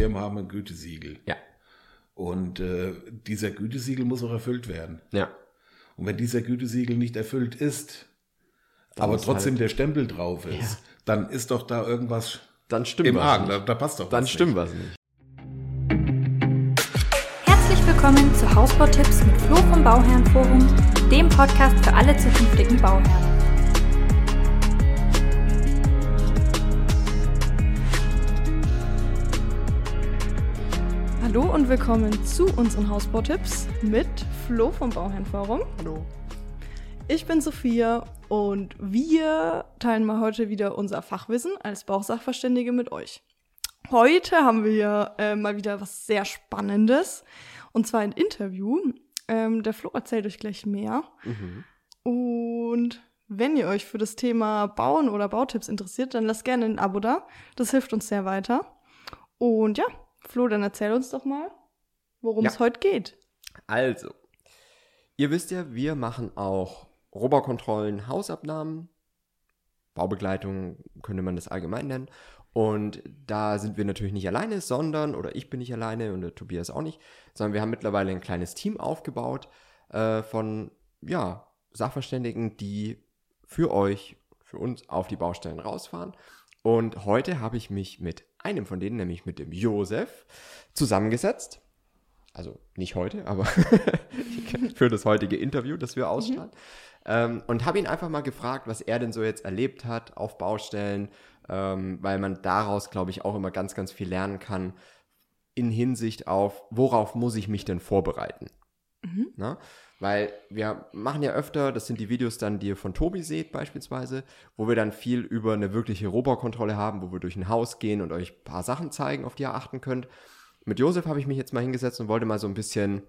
Firmen haben ein Gütesiegel. Ja. Und äh, dieser Gütesiegel muss auch erfüllt werden. Ja. Und wenn dieser Gütesiegel nicht erfüllt ist, Dann aber ist trotzdem halt- der Stempel drauf ist, Ja. dann ist doch da irgendwas Dann stimmt im was Argen. nicht. Da, da passt doch Dann was stimmt nicht. was nicht. Herzlich willkommen zu Hausbautipps mit Flo vom Bauherrenforum, dem Podcast für alle zukünftigen Bauherren. Hallo und willkommen zu unseren Hausbautipps mit Flo vom Bauherrenforum. Hallo. Ich bin Sophia und wir teilen mal heute wieder unser Fachwissen als Bausachverständige mit euch. Heute haben wir äh, mal wieder was sehr Spannendes und zwar ein Interview. Ähm, der Flo erzählt euch gleich mehr. Mhm. Und wenn ihr euch für das Thema Bauen oder Bautipps interessiert, dann lasst gerne ein Abo da. Das hilft uns sehr weiter. Und ja, Flo, dann erzähl uns doch mal, worum Ja. es heute geht. Also, ihr wisst ja, wir machen auch Robokontrollen, Hausabnahmen, Baubegleitung könnte man das allgemein nennen. Und da sind wir natürlich nicht alleine, sondern, oder ich bin nicht alleine und der Tobias auch nicht, sondern wir haben mittlerweile ein kleines Team aufgebaut äh, von, ja, Sachverständigen, die für euch, für uns auf die Baustellen rausfahren. Und heute habe ich mich mit einem von denen, nämlich mit dem Josef, zusammengesetzt. Also nicht heute, aber für das heutige Interview, das wir ausstrahlen. Ähm, und habe ihn einfach mal gefragt, was er denn so jetzt erlebt hat auf Baustellen, ähm, weil man daraus, glaube ich, auch immer ganz, ganz viel lernen kann in Hinsicht auf, worauf muss ich mich denn vorbereiten? Na? Weil wir machen ja öfter, das sind die Videos dann, die ihr von Tobi seht beispielsweise, wo wir dann viel über eine wirkliche Robokontrolle haben, wo wir durch ein Haus gehen und euch ein paar Sachen zeigen, auf die ihr achten könnt. Mit Josef habe ich mich jetzt mal hingesetzt und wollte mal so ein bisschen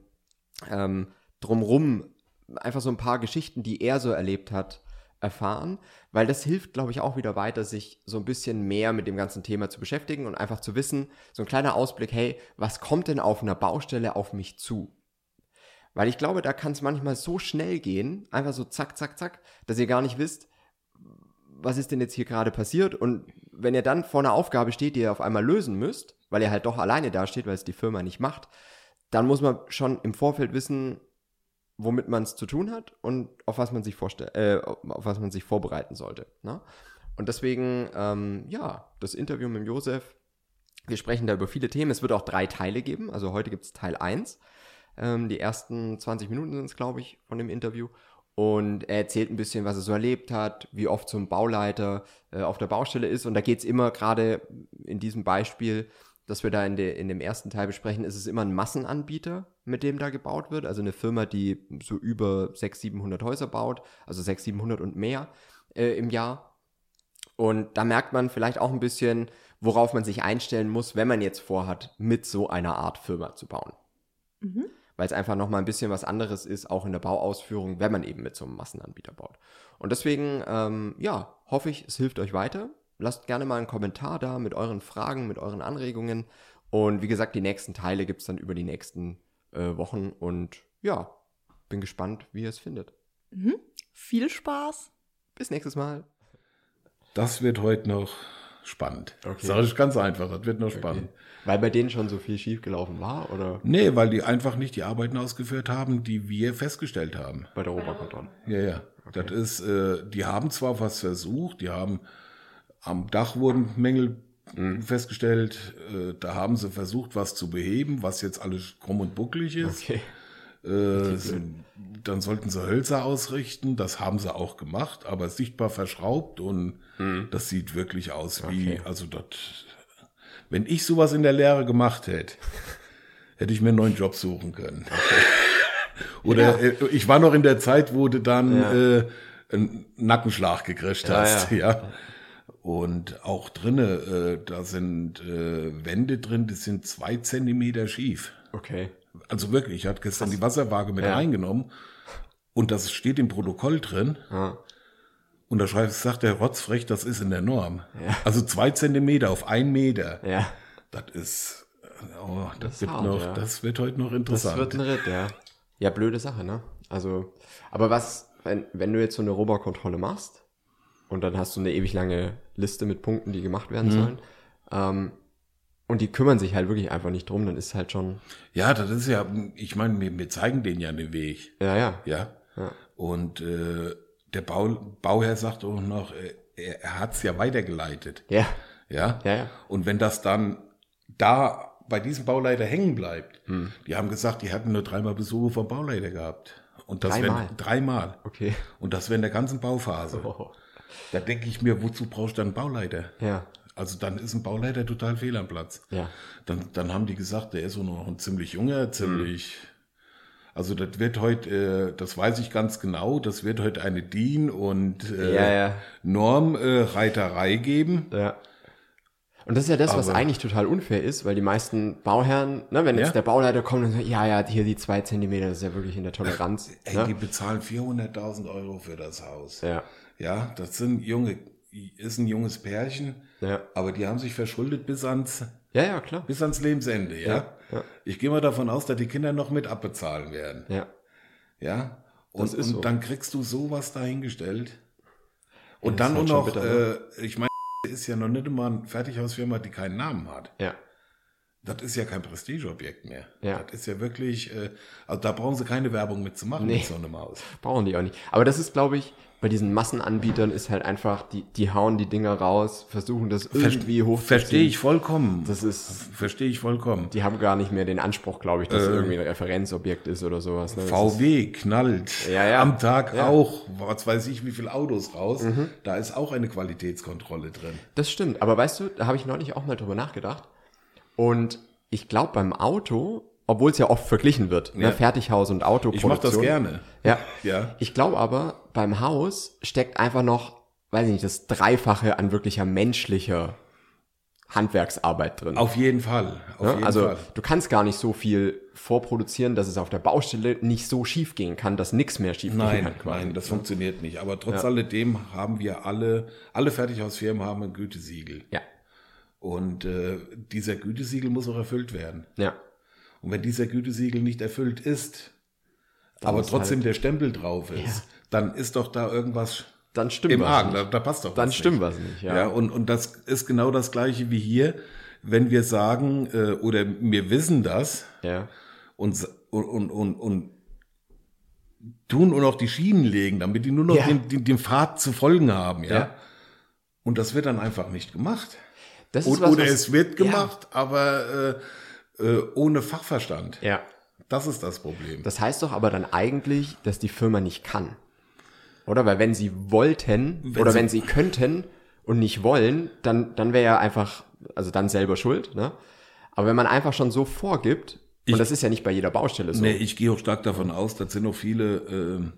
ähm, drumrum einfach so ein paar Geschichten, die er so erlebt hat, erfahren, weil das hilft, glaube ich, auch wieder weiter, sich so ein bisschen mehr mit dem ganzen Thema zu beschäftigen und einfach zu wissen, so ein kleiner Ausblick, hey, was kommt denn auf einer Baustelle auf mich zu? Weil ich glaube, da kann es manchmal so schnell gehen, einfach so zack, zack, zack, dass ihr gar nicht wisst, was ist denn jetzt hier gerade passiert? Und wenn ihr dann vor einer Aufgabe steht, die ihr auf einmal lösen müsst, weil ihr halt doch alleine dasteht, weil es die Firma nicht macht, dann muss man schon im Vorfeld wissen, womit man es zu tun hat und auf was man sich äh, auf was man sich vorbereiten sollte. Ne? Und deswegen, ähm, ja, das Interview mit Josef, wir sprechen da über viele Themen. Es wird auch drei Teile geben. Also heute gibt es Teil 1. Ähm, die ersten 20 Minuten sind es, glaube ich, von dem Interview. Und er erzählt ein bisschen, was er so erlebt hat, wie oft so ein Bauleiter äh, auf der Baustelle ist. Und da geht es immer gerade in diesem Beispiel, das wir da in, de, in dem ersten Teil besprechen, ist es immer ein Massenanbieter, mit dem da gebaut wird. Also eine Firma, die so über 600, 700 Häuser baut, also 600, 700 und mehr äh, im Jahr. Und da merkt man vielleicht auch ein bisschen, worauf man sich einstellen muss, wenn man jetzt vorhat, mit so einer Art Firma zu bauen. Mhm. Weil es einfach nochmal ein bisschen was anderes ist, auch in der Bauausführung, wenn man eben mit so einem Massenanbieter baut. Und deswegen, ähm, ja, hoffe ich, es hilft euch weiter. Lasst gerne mal einen Kommentar da mit euren Fragen, mit euren Anregungen. Und wie gesagt, die nächsten Teile gibt es dann über die nächsten äh, Wochen. Und ja, bin gespannt, wie ihr es findet. Mhm. Viel Spaß. Bis nächstes Mal. Das wird heute noch spannend. Okay. Sag ich ganz einfach, das wird noch spannend. Weil bei denen schon so viel schiefgelaufen war oder Nee, weil die einfach nicht die Arbeiten ausgeführt haben, die wir festgestellt haben. bei der Oberkontrolle? Ja, ja. Das ist, äh, die haben zwar was versucht, die haben am Dach wurden Mängel Mhm. festgestellt, äh, da haben sie versucht, was zu beheben, was jetzt alles krumm und bucklig ist. Okay. Äh, dann sollten sie Hölzer ausrichten, das haben sie auch gemacht, aber sichtbar verschraubt und das sieht wirklich aus wie. Okay. also das, wenn ich sowas in der Lehre gemacht hätte, hätte ich mir einen neuen Job suchen können. Oder äh, ich war noch in der Zeit, wo du dann Ja. äh, einen Nackenschlag gekriegt Ja, hast, ja. ja. Und auch drinne, äh, da sind äh, Wände drin, die sind zwei Zentimeter schief. Okay. Also wirklich, ich hatte gestern die Wasserwaage mit Ja. reingenommen und das steht im Protokoll drin. Ah. Und da schreibt, sagt der Rotzfrech, das ist in der Norm. Ja. Also zwei Zentimeter auf ein Meter. Ja. Das ist, oh, das, Das wird hart, noch, ja. das wird heute noch Das interessant. wird ein Ritt, ja. Ja, blöde Sache, ne? Also, aber was, wenn, wenn du jetzt so eine Robokontrolle machst und dann hast du eine ewig lange Liste mit Punkten, die gemacht werden sollen, ähm, und die kümmern sich halt wirklich einfach nicht drum, dann ist halt schon, Ja, das ist ja, ich meine, wir, wir zeigen denen ja den Weg. ja, ja. Ja. Ja. Und äh, der Bau, Bauherr sagt auch noch, äh, er, er hat's ja weitergeleitet. Ja, Ja? ja, ja. Und wenn das dann da bei diesem Bauleiter hängen bleibt, Hm. die haben gesagt, die hatten nur dreimal Besuche vom Bauleiter gehabt. Und das Dreimal? Wenn, dreimal. Okay. Und das wäre in der ganzen Bauphase. Oh. Da denke ich mir, wozu brauchst du dann einen Bauleiter? Ja, Also dann ist ein Bauleiter total fehl am Platz. ja. Dann, dann haben die gesagt, der ist so noch ein ziemlich junger, ziemlich. Also das wird heute, äh, das weiß ich ganz genau, das wird heute eine DIN und äh, Ja, ja. Normreiterei geben. Ja. Und das ist ja das, was Aber- eigentlich total unfair ist, weil die meisten Bauherren, ne, wenn jetzt Ja. der Bauleiter kommt und sagt, ja, ja, hier die zwei Zentimeter, das ist ja wirklich in der Toleranz. Ey, die ne? bezahlen 400.000 Euro für das Haus. Ja, Ja, das sind junge, ist ein junges Pärchen, ja. aber die haben sich verschuldet bis ans, Ja, ja, klar. bis ans Lebensende, ja. Ja. Ich gehe mal davon aus, dass die Kinder noch mit abbezahlen werden, Ja. ja. Und, und so. dann kriegst du sowas dahingestellt. Und dann ist nur halt noch, bitter, ne? äh, ich meine, ist ja noch nicht immer eine Fertighausfirma, die keinen Namen hat. Ja. Das ist ja kein Prestigeobjekt mehr. Ja. Das ist ja wirklich, äh, also da brauchen sie keine Werbung mitzumachen Nee. mit so einem Haus. Brauchen die auch nicht. Aber das ist, glaube ich, bei diesen Massenanbietern ist halt einfach, die, die hauen die Dinger raus, versuchen das irgendwie hoch Verstehe ich vollkommen. Das ist, Verstehe ich vollkommen. die haben gar nicht mehr den Anspruch, glaube ich, dass es irgendwie ein Referenzobjekt ist oder sowas. Ne? Das ist, VW knallt Ja, ja. am Tag Ja. auch, was weiß ich, wie viele Autos raus. Da ist auch eine Qualitätskontrolle drin. das stimmt. Aber weißt du, da habe ich neulich auch mal drüber nachgedacht. Und ich glaube beim Auto, obwohl es ja oft verglichen wird, Ja. ne, Fertighaus und Ich mache das gerne. Ja. Ja. Ich glaube aber, beim Haus steckt einfach noch, weiß ich nicht, das Dreifache an wirklicher menschlicher Handwerksarbeit drin. Auf jeden Fall. Auf Ne? jeden also Fall. du kannst gar nicht so viel vorproduzieren, dass es auf der Baustelle nicht so schief gehen kann, dass nichts mehr schief gehen kann. quasi. nein, das funktioniert nicht. Aber trotz alledem haben wir alle, alle Fertighausfirmen haben ein Gütesiegel. Ja, Und äh, dieser Gütesiegel muss auch erfüllt werden. ja, Und wenn dieser Gütesiegel nicht erfüllt ist, aber ist trotzdem halt- der Stempel drauf ist, dann ist doch da irgendwas dann stimmt im Argen. Da, da passt doch Dann stimmt nicht. was nicht, ja. Ja, und, und das ist genau das Gleiche wie hier, wenn wir sagen, äh, oder wir wissen das ja. und, und, und, und, und tun nur noch die Schienen legen, damit die nur noch Ja. den, den, den Pfad zu folgen haben, ja? Ja. Und das wird dann einfach nicht gemacht. Das ist Oder, was, oder was- es wird Ja. gemacht, aber äh, äh, ohne Fachverstand. Ja. Das ist das Problem. Das heißt doch aber dann eigentlich, dass die Firma nicht kann. Oder? Weil wenn sie wollten Wenn oder sie- wenn sie könnten und nicht wollen, dann, dann wäre ja einfach, also dann selber schuld, ne? Aber wenn man einfach schon so vorgibt, Ich- und das ist ja nicht bei jeder Baustelle so. Nee, ich gehe auch stark davon aus, das sind noch viele äh,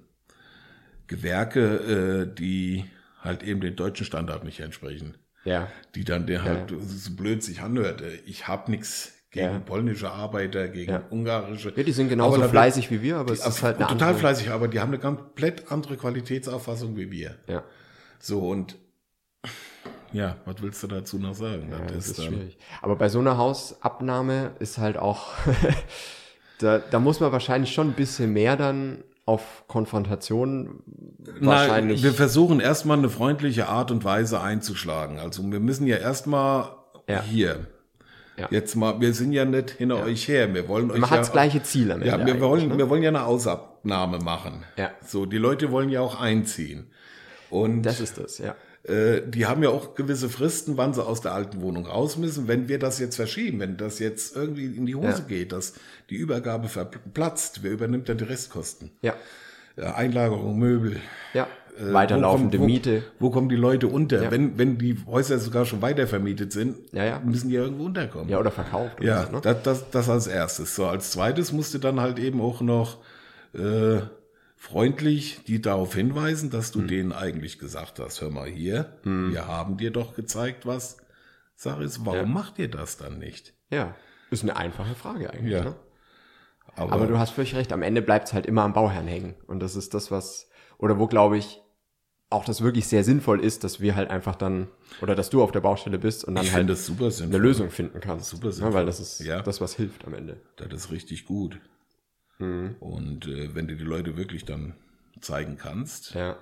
Gewerke, äh, die halt eben den deutschen Standard nicht entsprechen. Ja. Die dann der halt, so blöd sich anhört. äh, Ich habe nichts gegen Ja. polnische Arbeiter, gegen Ja. ungarische. Ja, die sind genauso Aber fleißig wie wir, aber es ist halt eine total andere. fleißig, aber die haben eine komplett andere Qualitätsauffassung wie wir. Ja, So und ja, was willst du dazu noch sagen? ja, das ist dann- schwierig. Aber bei so einer Hausabnahme ist halt auch, da, da muss man wahrscheinlich schon ein bisschen mehr dann auf Konfrontation wahrscheinlich. Nein, wir versuchen erstmal eine freundliche Art und Weise einzuschlagen. Also wir müssen ja erstmal Ja. hier. Ja. Jetzt mal, wir sind ja nicht hinter euch her. Wir wollen euch man ja, hat das gleiche Ziel am. Ja, wir wollen, ne? wir wollen ja eine Ausabnahme machen. Ja. So, die Leute wollen ja auch einziehen. Und Das ist das, ja. Äh, die haben ja auch gewisse Fristen, wann sie aus der alten Wohnung raus müssen. Wenn wir das jetzt verschieben, wenn das jetzt irgendwie in die Hose Ja. geht, dass die Übergabe verplatzt, wer übernimmt dann die Restkosten? Ja, Einlagerung, Möbel. ja. Äh, Weiterlaufende wo kommt, Miete. Wo, wo kommen die Leute unter? Ja. Wenn, wenn die Häuser sogar schon weitervermietet sind, Ja, ja. müssen die ja irgendwo unterkommen. Ja, oder verkauft. Oder Ja, so, ne? das, das, das als erstes. So, als zweites musste dann halt eben auch noch äh, freundlich die darauf hinweisen, dass Hm. du denen eigentlich gesagt hast, hör mal hier, wir haben dir doch gezeigt, was Sache ist, warum Ja. macht ihr das dann nicht? Ja. Ist eine einfache Frage eigentlich, Ja. ne? Aber du hast völlig recht, am Ende bleibt es halt immer am Bauherrn hängen. Und das ist das, was, oder wo, glaube ich, auch das wirklich sehr sinnvoll ist, dass wir halt einfach dann, oder dass du auf der Baustelle bist und dann halt eine. Lösung finden kannst. Super ja, sinnvoll. weil das ist Ja. das, was hilft am Ende. Das ist richtig gut. Mhm. Und äh, wenn du die Leute wirklich dann zeigen kannst Ja.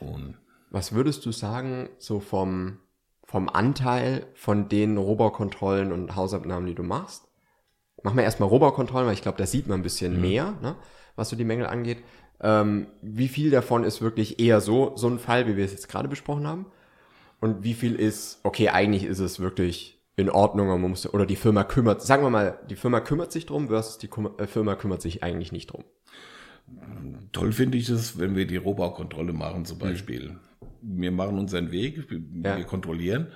und Was würdest du sagen, so vom, vom Anteil von den Robokontrollen und Hausabnahmen, die du machst. Machen wir erstmal Robokontrollen, weil ich glaube, da sieht man ein bisschen Mhm. mehr, ne, was so die Mängel angeht. Ähm, wie viel davon ist wirklich eher so, so ein Fall, wie wir es jetzt gerade besprochen haben? Und wie viel ist, okay, eigentlich ist es wirklich in Ordnung, aber man muss, oder die Firma kümmert, sagen wir mal, die Firma kümmert sich drum versus die Kummer- äh, Firma kümmert sich eigentlich nicht drum. Toll finde ich es, wenn wir die Rohbaukontrolle machen zum Beispiel. Wir machen unseren Weg, wir, Ja. kontrollieren,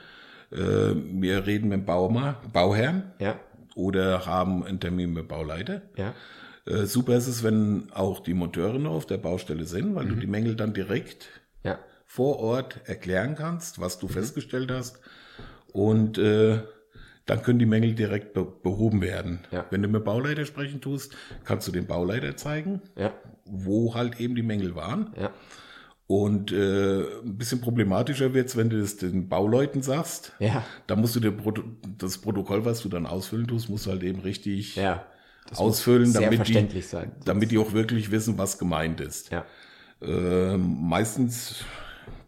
äh, wir reden mit dem Bauma, Bauherrn Ja, oder haben einen Termin mit dem Bauleiter. ja, Äh, super ist es, wenn auch die Monteure noch auf der Baustelle sind, weil du die Mängel dann direkt vor Ort erklären kannst, was du festgestellt hast. Und äh, dann können die Mängel direkt be behoben werden. Ja. Wenn du mit Bauleiter sprechen tust, kannst du dem Bauleiter zeigen, ja, wo halt eben die Mängel waren. ja, Und äh, ein bisschen problematischer wird's, wenn du es den Bauleuten sagst. ja, Da musst du dir Proto das Protokoll, was du dann ausfüllen tust, musst du halt eben richtig ja. Das ausfüllen, damit die, sein. damit die auch wirklich wissen, was gemeint ist. Ja, Äh, meistens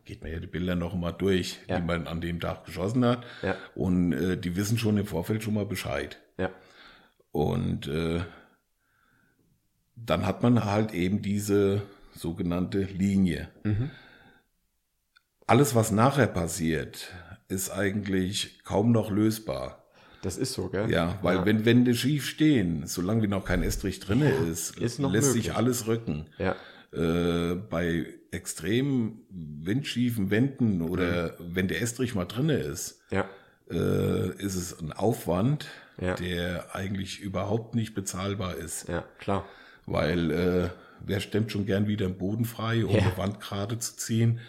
geht man ja die Bilder noch mal durch, Ja. die man an dem Tag geschossen hat. Ja. Und äh, die wissen schon im Vorfeld schon mal Bescheid. ja, Und äh, dann hat man halt eben diese sogenannte Linie. Mhm. Alles, was nachher passiert, ist eigentlich kaum noch lösbar. das ist so, gell? Ja, weil ja. wenn Wände schief stehen, solange wie noch kein Estrich drinne ist, ist lässt möglich. sich alles rücken. Ja, Äh, bei extrem windschiefen Wänden oder Mhm. wenn der Estrich mal drinne ist, ja, äh, ist es ein Aufwand, Ja. der eigentlich überhaupt nicht bezahlbar ist. ja, klar. Weil äh, wer stemmt schon gern wieder den Boden frei, um Ja. eine Wand gerade zu ziehen?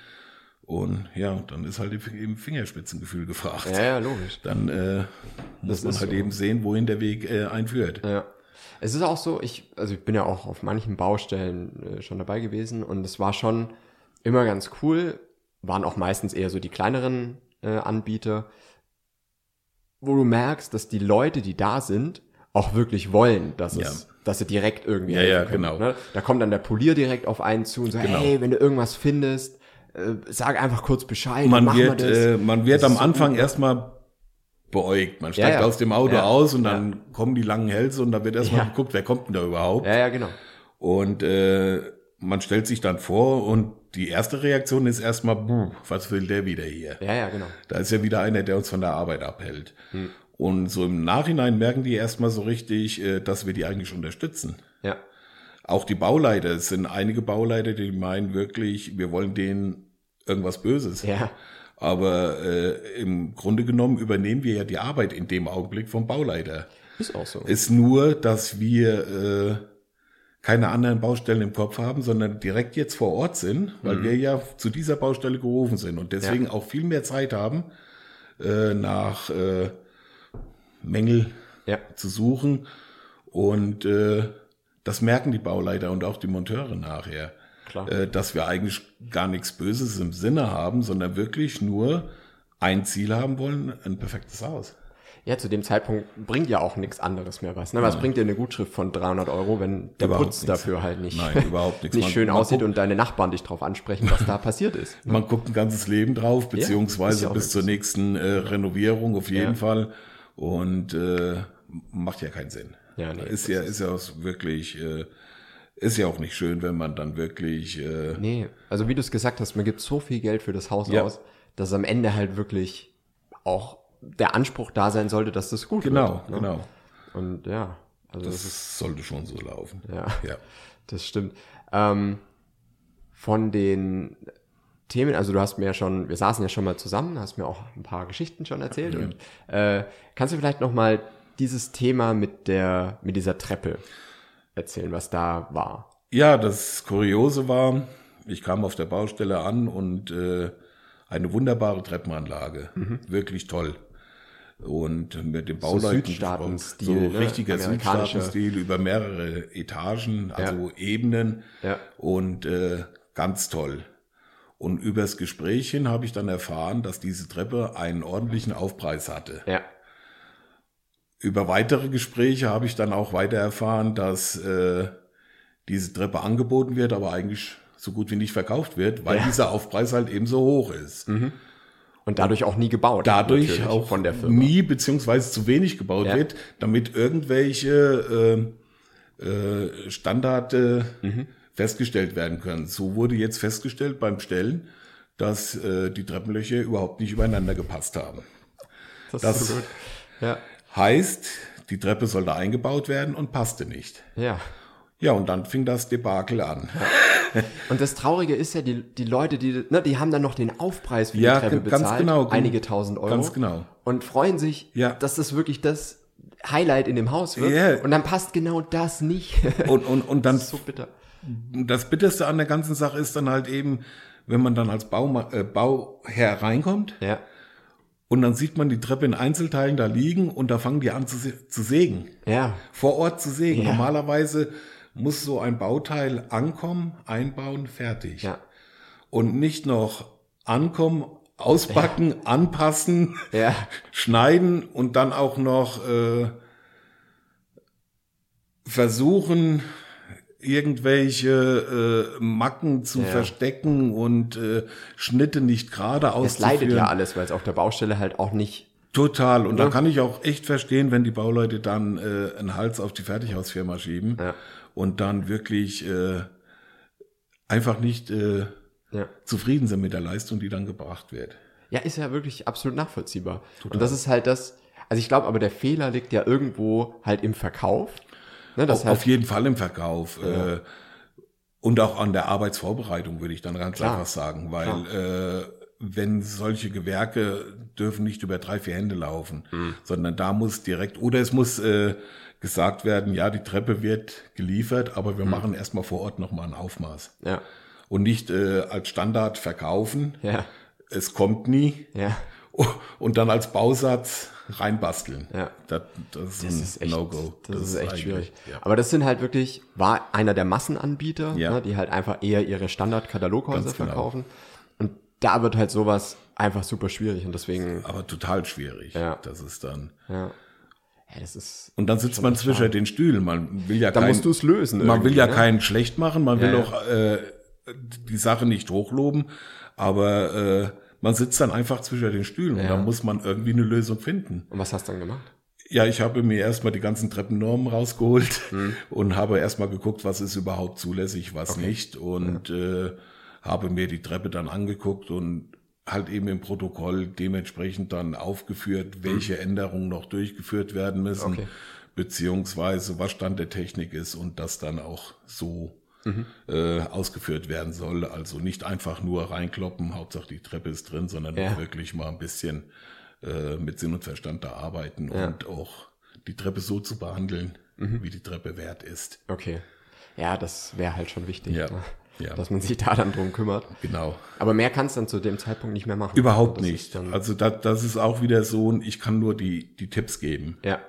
Und ja, dann ist halt eben Fingerspitzengefühl gefragt. Ja, ja, logisch. Dann äh, muss Das man halt so. eben sehen, wohin der Weg äh, einführt. Ja. Es ist auch so, ich, also ich bin ja auch auf manchen Baustellen äh, schon dabei gewesen und es war schon immer ganz cool, waren auch meistens eher so die kleineren äh, Anbieter, wo du merkst, dass die Leute, die da sind, auch wirklich wollen, dass Ja. es, dass sie direkt irgendwie Ja, ja, können, genau. Ne? Da kommt dann der Polier direkt auf einen zu und sagt, Genau. hey, wenn du irgendwas findest, äh, sag einfach kurz Bescheid, Man wir wird, das. äh, man wird Das am Anfang erstmal beäugt. Man Ja, steigt ja. aus dem Auto Ja. aus und dann kommen die langen Hälse und da wird erstmal Ja. geguckt, wer kommt denn da überhaupt. ja, ja, genau. Und äh, man stellt sich dann vor und die erste Reaktion ist erstmal, "Buh, was will der wieder hier? Ja, ja, genau. Da ist ja wieder einer, der uns von der Arbeit abhält. Und so im Nachhinein merken die erstmal so richtig, äh, dass wir die eigentlich unterstützen. Ja, Auch die Bauleiter, es sind einige Bauleiter, die meinen wirklich, wir wollen denen irgendwas Böses. ja, Aber äh, im Grunde genommen übernehmen wir ja die Arbeit in dem Augenblick vom Bauleiter. ist auch so. Ist nur, dass wir äh, keine anderen Baustellen im Kopf haben, sondern direkt jetzt vor Ort sind, weil wir ja zu dieser Baustelle gerufen sind und deswegen auch viel mehr Zeit haben, äh, nach äh, Mängel ja, zu suchen. Und äh, das merken die Bauleiter und auch die Monteure nachher. Äh, dass wir eigentlich gar nichts Böses im Sinne haben, sondern wirklich nur ein Ziel haben wollen, ein perfektes Haus. Ja, zu dem Zeitpunkt bringt ja auch nichts anderes mehr was. Ne? Was bringt dir eine Gutschrift von 300 Euro, wenn der Überhaupt Putz nichts. dafür halt nicht, Nein, überhaupt nichts. nicht Man- schön man aussieht guckt- und deine Nachbarn dich drauf ansprechen, was da passiert ist. Man guckt ein ganzes Leben drauf, beziehungsweise ja bis zur nächsten äh, Renovierung auf jeden Ja. Fall. Und äh, macht ja keinen Sinn. Ja, nee, ist ja, ist ja auch wirklich, äh, ist ja auch nicht schön, wenn man dann wirklich, äh, Nee, also wie du es gesagt hast, man gibt so viel Geld für das Haus Ja. aus, dass am Ende halt wirklich auch der Anspruch da sein sollte, dass das gut genau, wird. ne? genau. Und ja, also das, Das ist, sollte schon so laufen. ja, Ja. das stimmt. Ähm, von den Themen, also du hast mir ja schon, wir saßen ja schon mal zusammen, hast mir auch ein paar Geschichten schon erzählt Ja. und äh, kannst du vielleicht noch mal dieses Thema mit der, mit dieser Treppe erzählen, was da war? Ja, das Kuriose war, ich kam auf der Baustelle an und äh, eine wunderbare Treppenanlage. Wirklich toll. Und mit dem Bauleuten Südstaatenstil, so ne? richtiger Amerikanischer. Südstaatenstil über mehrere Etagen, also Ebenen Ja. und äh, ganz toll. Und übers Gespräch hin habe ich dann erfahren, dass diese Treppe einen ordentlichen Aufpreis hatte. Ja, Über weitere Gespräche habe ich dann auch weiter erfahren, dass äh, diese Treppe angeboten wird, aber eigentlich so gut wie nicht verkauft wird, weil Ja. dieser Aufpreis halt eben so hoch ist. Und dadurch auch nie gebaut. dadurch auch von der Firma. nie beziehungsweise zu wenig gebaut Ja. wird, damit irgendwelche äh, äh, Standarde Mhm. festgestellt werden können. So wurde jetzt festgestellt beim Stellen, dass äh, die Treppenlöcher überhaupt nicht übereinander gepasst haben. Das, das- ist so gut. Ja. Heißt, die Treppe sollte eingebaut werden und passte nicht. Ja. Ja, und dann fing das Debakel an. Und das Traurige ist ja, die, die Leute, die, ne, die haben dann noch den Aufpreis für Ja, die Treppe g- ganz bezahlt, genau. einige tausend Euro. Ganz genau. Und freuen sich, Ja. dass das wirklich das Highlight in dem Haus wird. Ja. Und dann passt genau das nicht. Und, und, und dann das ist so bitter. das Bitterste an der ganzen Sache ist dann halt eben, wenn man dann als Bauma äh, Bauherr reinkommt Ja. Und dann sieht man die Treppe in Einzelteilen da liegen und da fangen die an zu, zu sägen. Ja. Vor Ort zu sägen. Ja. Normalerweise muss so ein Bauteil ankommen, einbauen, fertig. Ja. Und nicht noch ankommen, auspacken, anpassen, Ja. schneiden und dann auch noch äh, versuchen, irgendwelche äh, Macken zu Ja. verstecken und äh, Schnitte nicht gerade Es auszuführen. leidet ja alles, weil es auf der Baustelle halt auch nicht. Total. Und da Ja. kann ich auch echt verstehen, wenn die Bauleute dann äh, einen Hals auf die Fertighausfirma schieben Ja. und dann wirklich äh, einfach nicht äh, Ja. zufrieden sind mit der Leistung, die dann gebracht wird. Ja, ist ja wirklich absolut nachvollziehbar. Und das ist halt das. Also ich glaube aber, der Fehler liegt ja irgendwo halt im Verkauf. Ne, das Auf, auf jeden Fall im Verkauf. Äh, und auch an der Arbeitsvorbereitung, würde ich dann ganz Klar. einfach sagen. Weil äh, wenn solche Gewerke dürfen nicht über drei, vier Hände laufen, Hm. sondern da muss direkt, oder es muss äh, gesagt werden, ja, die Treppe wird geliefert, aber wir machen erstmal vor Ort nochmal ein Aufmaß. ja, Und nicht äh, als Standard verkaufen. ja, Es kommt nie. ja. Und dann als Bausatz reinbasteln. Ja. Das, das ist Das ist echt, No-Go. Das, ist echt schwierig. Ja. Aber das sind halt wirklich, war einer der Massenanbieter, Ja. ne, die halt einfach eher ihre Standard-Kataloghäuser genau. verkaufen. Und da wird halt sowas einfach super schwierig und deswegen, Aber total schwierig. Ja. Das ist dann. ja. Ja, das ist. Und dann sitzt man zwischen den Stühlen. Man will ja Da kein, musst du es lösen. Man will ja ne? keinen schlecht machen. Man will auch äh, die Sache nicht hochloben. Aber äh, man sitzt dann einfach zwischen den Stühlen und Ja. da muss man irgendwie eine Lösung finden. Und was hast du dann gemacht? Ja, ich habe mir erstmal die ganzen Treppennormen rausgeholt Hm. und habe erstmal geguckt, was ist überhaupt zulässig, was nicht. Und äh, habe mir die Treppe dann angeguckt und halt eben im Protokoll dementsprechend dann aufgeführt, welche Änderungen noch durchgeführt werden müssen, Okay. beziehungsweise was Stand der Technik ist und das dann auch so äh, ausgeführt werden soll. Also nicht einfach nur reinkloppen, Hauptsache die Treppe ist drin, sondern Ja. auch wirklich mal ein bisschen äh, mit Sinn und Verstand da arbeiten Ja. und auch die Treppe so zu behandeln, Mhm. wie die Treppe wert ist. Okay. Ja, das wäre halt schon wichtig, Ja. ne? Ja. dass man sich da dann drum kümmert. Genau. Aber mehr kannst du dann zu dem Zeitpunkt nicht mehr machen. Überhaupt ist nicht. Also das, das ist auch wieder so, ich kann nur die, die Tipps geben. ja,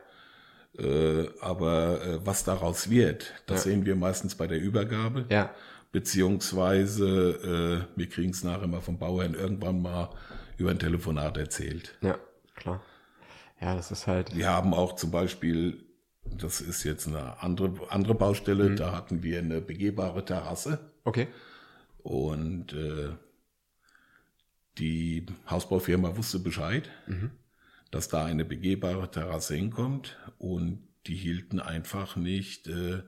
Äh, aber äh, was daraus wird, das Ja. sehen wir meistens bei der Übergabe. ja, Beziehungsweise äh, wir kriegen es nachher mal vom Bauherrn irgendwann mal über ein Telefonat erzählt. ja, klar. Ja, das ist halt. Wir haben auch zum Beispiel, das ist jetzt eine andere, andere Baustelle, Mhm. da hatten wir eine begehbare Terrasse Okay. und äh, die Hausbaufirma wusste Bescheid, Mhm. Dass da eine begehbare Terrasse hinkommt und die hielten einfach nicht äh,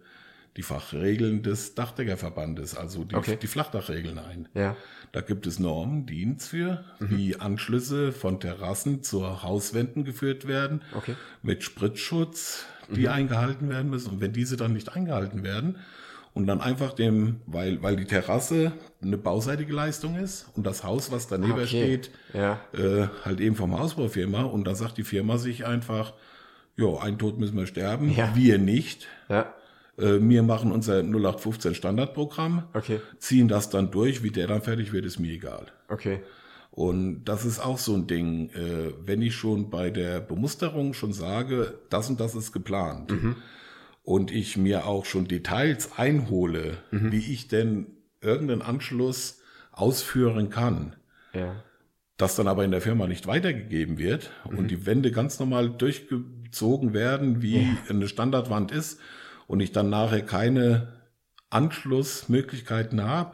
die Fachregeln des Dachdeckerverbandes, also die, Okay. die Flachdachregeln ein. Ja. Da gibt es Normen, DINs für, Mhm. wie Anschlüsse von Terrassen zur Hauswänden geführt werden, Okay. mit Spritzschutz, die Mhm. eingehalten werden müssen. Und wenn diese dann nicht eingehalten werden und dann einfach dem, weil, weil die Terrasse eine bauseitige Leistung ist und das Haus, was daneben Okay. steht, Ja. äh, halt eben vom Hausbaufirma und da sagt die Firma sich einfach, jo, ein Tod müssen wir sterben, Ja. wir nicht. Ja. Äh, wir machen unser 0815 Standardprogramm, Okay. ziehen das dann durch, wie der dann fertig wird, ist mir egal. Okay. Und das ist auch so ein Ding, äh, wenn ich schon bei der Bemusterung schon sage, das und das ist geplant und ich mir auch schon Details einhole, wie ich denn irgendeinen Anschluss ausführen kann, Ja. das dann aber in der Firma nicht weitergegeben wird und die Wände ganz normal durchgezogen werden, wie eine Standardwand ist und ich dann nachher keine Anschlussmöglichkeiten habe,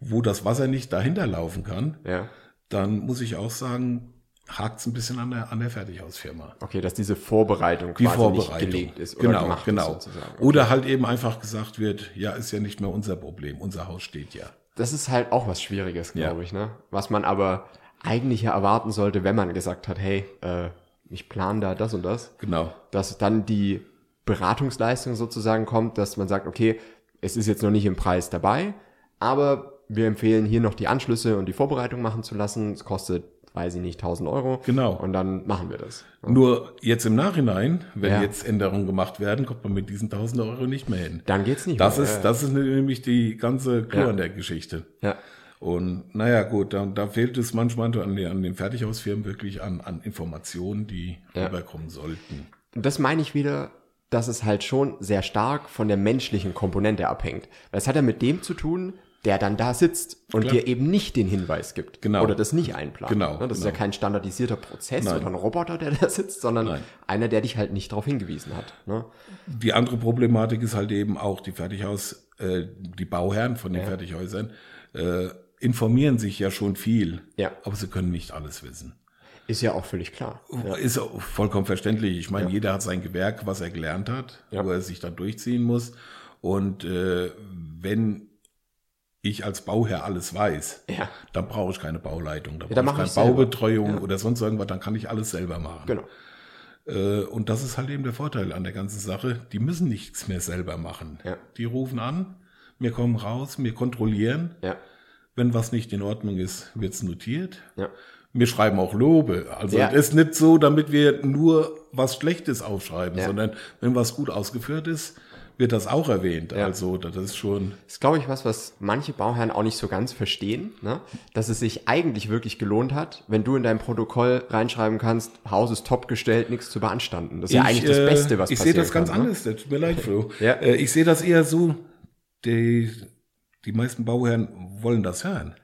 wo das Wasser nicht dahinter laufen kann, Ja. dann muss ich auch sagen, hakt es ein bisschen an der, an der Fertighausfirma. Okay, dass diese Vorbereitung Die quasi Vorbereitung. nicht gelegt ist oder genau, gemacht genau. ist sozusagen. Okay. Oder halt eben einfach gesagt wird, ja, ist ja nicht mehr unser Problem, unser Haus steht ja. Das ist halt auch was Schwieriges, Ja. glaube ich, ne? Was man aber eigentlich ja erwarten sollte, wenn man gesagt hat, hey, äh, ich plane da das und das, Genau. dass dann die Beratungsleistung sozusagen kommt, dass man sagt, okay, es ist jetzt noch nicht im Preis dabei, aber wir empfehlen hier noch die Anschlüsse und die Vorbereitung machen zu lassen. Es kostet, weiß ich nicht, 1000 Euro. Genau. Und dann machen wir das. Nur jetzt im Nachhinein, wenn Ja. jetzt Änderungen gemacht werden, kommt man mit diesen 1000 Euro nicht mehr hin. Dann geht's nicht Das mehr. ist, das ist nämlich die ganze Clou Ja. an der Geschichte. ja. Und naja, gut, da, da fehlt es manchmal an den, an den Fertighausfirmen wirklich an, an Informationen, die Ja. rüberkommen sollten. Und das meine ich wieder, dass es halt schon sehr stark von der menschlichen Komponente abhängt. Es hat ja mit dem zu tun, der dann da sitzt und Klar. dir eben nicht den Hinweis gibt. Genau. Oder das nicht einplant. Genau, Ne, Das ist genau. ja kein standardisierter Prozess Nein. oder ein Roboter, der da sitzt, sondern Nein. einer, der dich halt nicht darauf hingewiesen hat. Ne? Die andere Problematik ist halt eben auch die Fertighaus, äh, die Bauherren von den Fertighäusern äh, informieren sich ja schon viel, Ja. aber sie können nicht alles wissen. Ist ja auch völlig klar. Ja. Ist vollkommen verständlich. Ich meine, jeder hat sein Gewerk, was er gelernt hat, Ja. wo er sich dann durchziehen muss. Und äh, wenn ich als Bauherr alles weiß, Ja. dann brauche ich keine Bauleitung, da dann brauche mach ich keine. Baubetreuung Ja. oder sonst irgendwas, dann kann ich alles selber machen. Genau. Äh, und das ist halt eben der Vorteil an der ganzen Sache. Die müssen nichts mehr selber machen. Ja. Die rufen an, wir kommen raus, wir kontrollieren. Ja. Wenn was nicht in Ordnung ist, wird's notiert. Ja. Wir schreiben auch Lobe. Also Ja. es ist nicht so, damit wir nur was Schlechtes aufschreiben, Ja. sondern wenn was gut ausgeführt ist, wird das auch erwähnt. Ja. Also das ist schon Das ist, glaube ich, was, was manche Bauherren auch nicht so ganz verstehen, ne? dass es sich eigentlich wirklich gelohnt hat, wenn du in dein Protokoll reinschreiben kannst, Haus ist top gestellt, nichts zu beanstanden. Das ist ja eigentlich das äh, Beste, was Ich sehe passieren das ganz ne? anders. Das tut mir leid, Flo. Ja. Äh, ich sehe das eher so, die, die meisten Bauherren wollen das hören.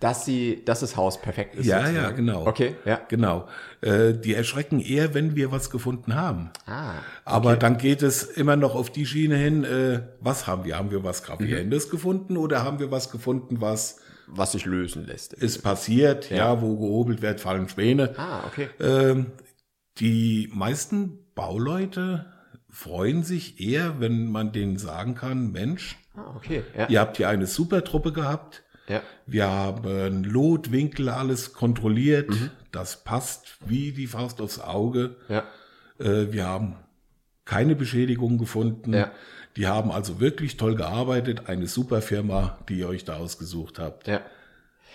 Dass sie, dass das Haus perfekt ist. Ja, sozusagen. ja, genau. Okay, ja. Genau. Äh, die erschrecken eher, wenn wir was gefunden haben. Ah, Aber dann geht es immer noch auf die Schiene hin, äh, was haben wir? Haben wir was Mhm. Gravierendes gefunden oder haben wir was gefunden, was was sich lösen lässt. ist passiert? Ja, wo gehobelt wird, fallen Späne. Ah, okay. Ähm, die meisten Bauleute freuen sich eher, wenn man denen sagen kann, Mensch, Ah, okay. Ja. ihr habt hier eine super Truppe gehabt. Ja. Wir haben Lotwinkel alles kontrolliert. Mhm. Das passt wie die Faust aufs Auge. Ja. Äh, wir haben keine Beschädigung gefunden. Ja. Die haben also wirklich toll gearbeitet. Eine super Firma, die ihr euch da ausgesucht habt. Ja.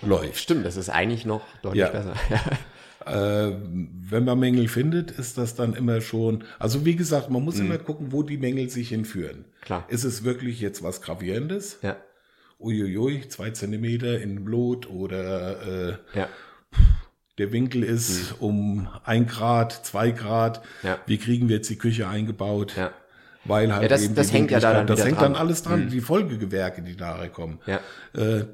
Läuft. Stimmt, das ist eigentlich noch deutlich Ja. besser. Äh, wenn man Mängel findet, ist das dann immer schon. Also wie gesagt, man muss immer gucken, wo die Mängel sich hinführen. Mhm. Klar. Ist es wirklich jetzt was Gravierendes? ja. Uiuiui, zwei Zentimeter in Blut oder äh, Ja. der Winkel ist um ein Grad, zwei Grad. Mhm. Ja. Wie kriegen wir jetzt die Küche eingebaut? Ja. Weil halt Ja, das- eben das hängt ja da dann Das hängt dran. Mhm. dann alles dran, die Folgegewerke, die nachher kommen. Ja. Äh,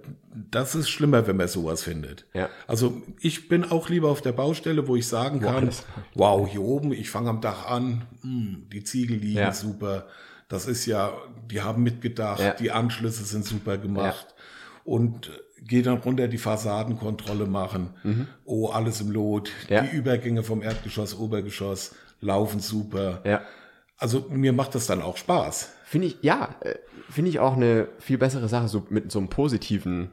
das ist schlimmer, wenn man sowas findet. Ja. Also ich bin auch lieber auf der Baustelle, wo ich sagen kann, alles- wow, hier oben, ich fange am Dach an, hm, die Ziegel liegen Ja. super. Das ist ja, die haben mitgedacht, Ja. die Anschlüsse sind super gemacht. Und gehe dann runter die Fassadenkontrolle machen. Oh, alles im Lot. Mhm. Ja. Die Übergänge vom Erdgeschoss, Obergeschoss laufen super. Ja. Also mir macht das dann auch Spaß. Finde ich, ja, äh, finde ich auch eine viel bessere Sache, so mit so einem positiven,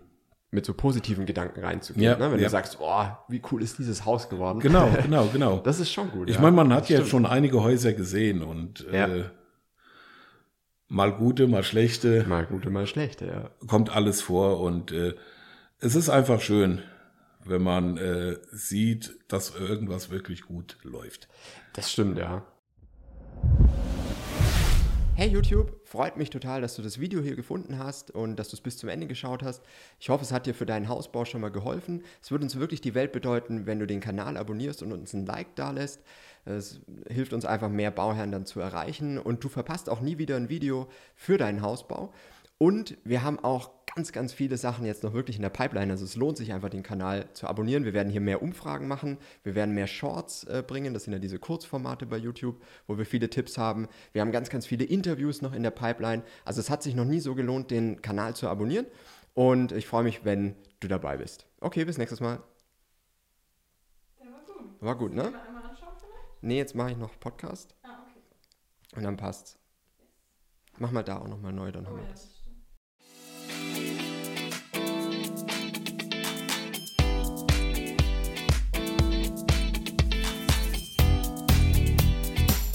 mit so positiven Gedanken reinzugehen. Ja, ne? Wenn ja. du sagst, oh, wie cool ist dieses Haus geworden. Genau, genau, genau. Das ist schon gut. Ich ja. meine, man hat Das ja stimmt. schon einige Häuser gesehen und Ja. äh, mal gute, mal schlechte, Mal gute, mal schlechte, ja. kommt alles vor und äh, es ist einfach schön, wenn man äh, sieht, dass irgendwas wirklich gut läuft. Das stimmt, ja. Hey YouTube, freut mich total, dass du das Video hier gefunden hast und dass du es bis zum Ende geschaut hast. Ich hoffe, es hat dir für deinen Hausbau schon mal geholfen. Es würde uns wirklich die Welt bedeuten, wenn du den Kanal abonnierst und uns ein Like da lässt. Es hilft uns einfach, mehr Bauherren dann zu erreichen und du verpasst auch nie wieder ein Video für deinen Hausbau. Und wir haben auch ganz, ganz viele Sachen jetzt noch wirklich in der Pipeline. Also es lohnt sich einfach, den Kanal zu abonnieren. Wir werden hier mehr Umfragen machen. Wir werden mehr Shorts äh, bringen. Das sind ja diese Kurzformate bei YouTube, wo wir viele Tipps haben. Wir haben ganz, ganz viele Interviews noch in der Pipeline. Also es hat sich noch nie so gelohnt, den Kanal zu abonnieren. Und ich freue mich, wenn du dabei bist. Okay, bis nächstes Mal. Der war gut. War gut, ne? Mal einmal anschauen vielleicht? Nee, jetzt mache ich noch Podcast Ah, okay. und dann passt's. Mach mal da auch nochmal neu, dann haben wir ja, das